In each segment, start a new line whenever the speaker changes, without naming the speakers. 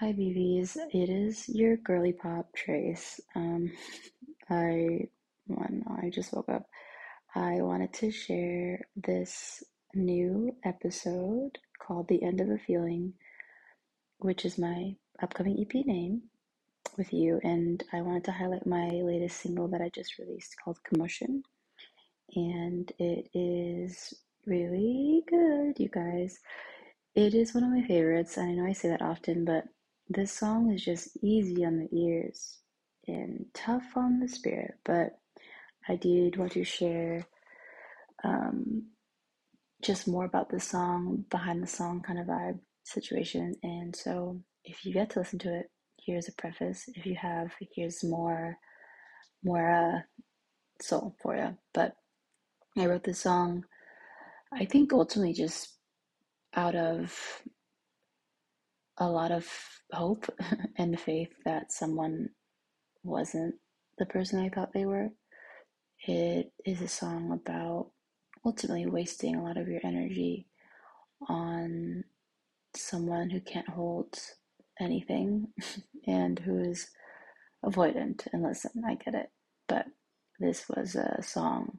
Hi, BBs. It is your girly pop Trace. Um, I, well, I just woke up. I wanted to share this new episode called The End of a Feeling, which is my upcoming EP name with you. And I wanted to highlight my latest single that I just released called Commotion. And it is really good, you guys. It is one of my favorites. And I know I say that often, but this song is just easy on the ears and tough on the spirit. But I did want to share um, just more about the song, behind the song kind of vibe situation. And so if you get to listen to it, here's a preface. If you have, here's more more uh, soul for you. But I wrote this song, I think ultimately just out of a lot of hope and faith that someone wasn't the person I thought they were. It is a song about ultimately wasting a lot of your energy on someone who can't hold anything and who is avoidant. And listen, I get it, but this was a song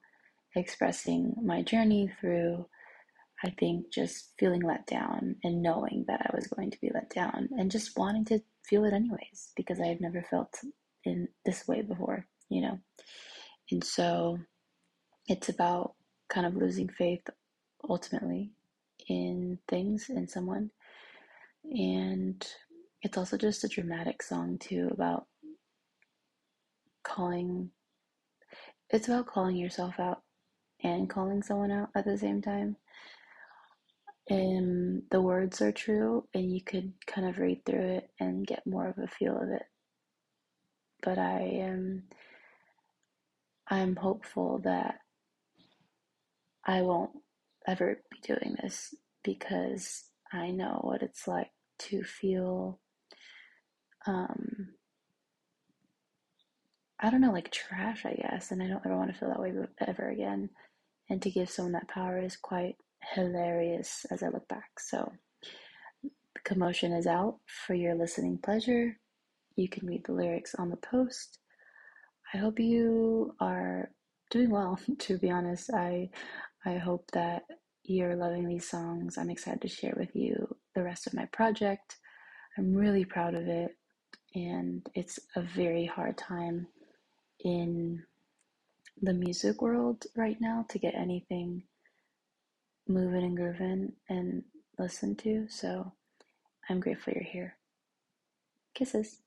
expressing my journey through I think just feeling let down and knowing that I was going to be let down and just wanting to feel it anyways because I had never felt in this way before, you know. And so it's about kind of losing faith ultimately in things in someone. And it's also just a dramatic song too about calling it's about calling yourself out and calling someone out at the same time and the words are true and you could kind of read through it and get more of a feel of it. But i am i'm hopeful that i won't ever be doing this because i know what it's like to feel um i don't know like trash i guess and i don't ever want to feel that way ever again. And to give someone that power is quite hilarious as I look back. So, the commotion is out for your listening pleasure. You can read the lyrics on the post. I hope you are doing well, to be honest. I I hope that you're loving these songs. I'm excited to share with you the rest of my project. I'm really proud of it, and it's a very hard time in the music world right now to get anything moving and grooving and listen to. So I'm grateful you're here. Kisses.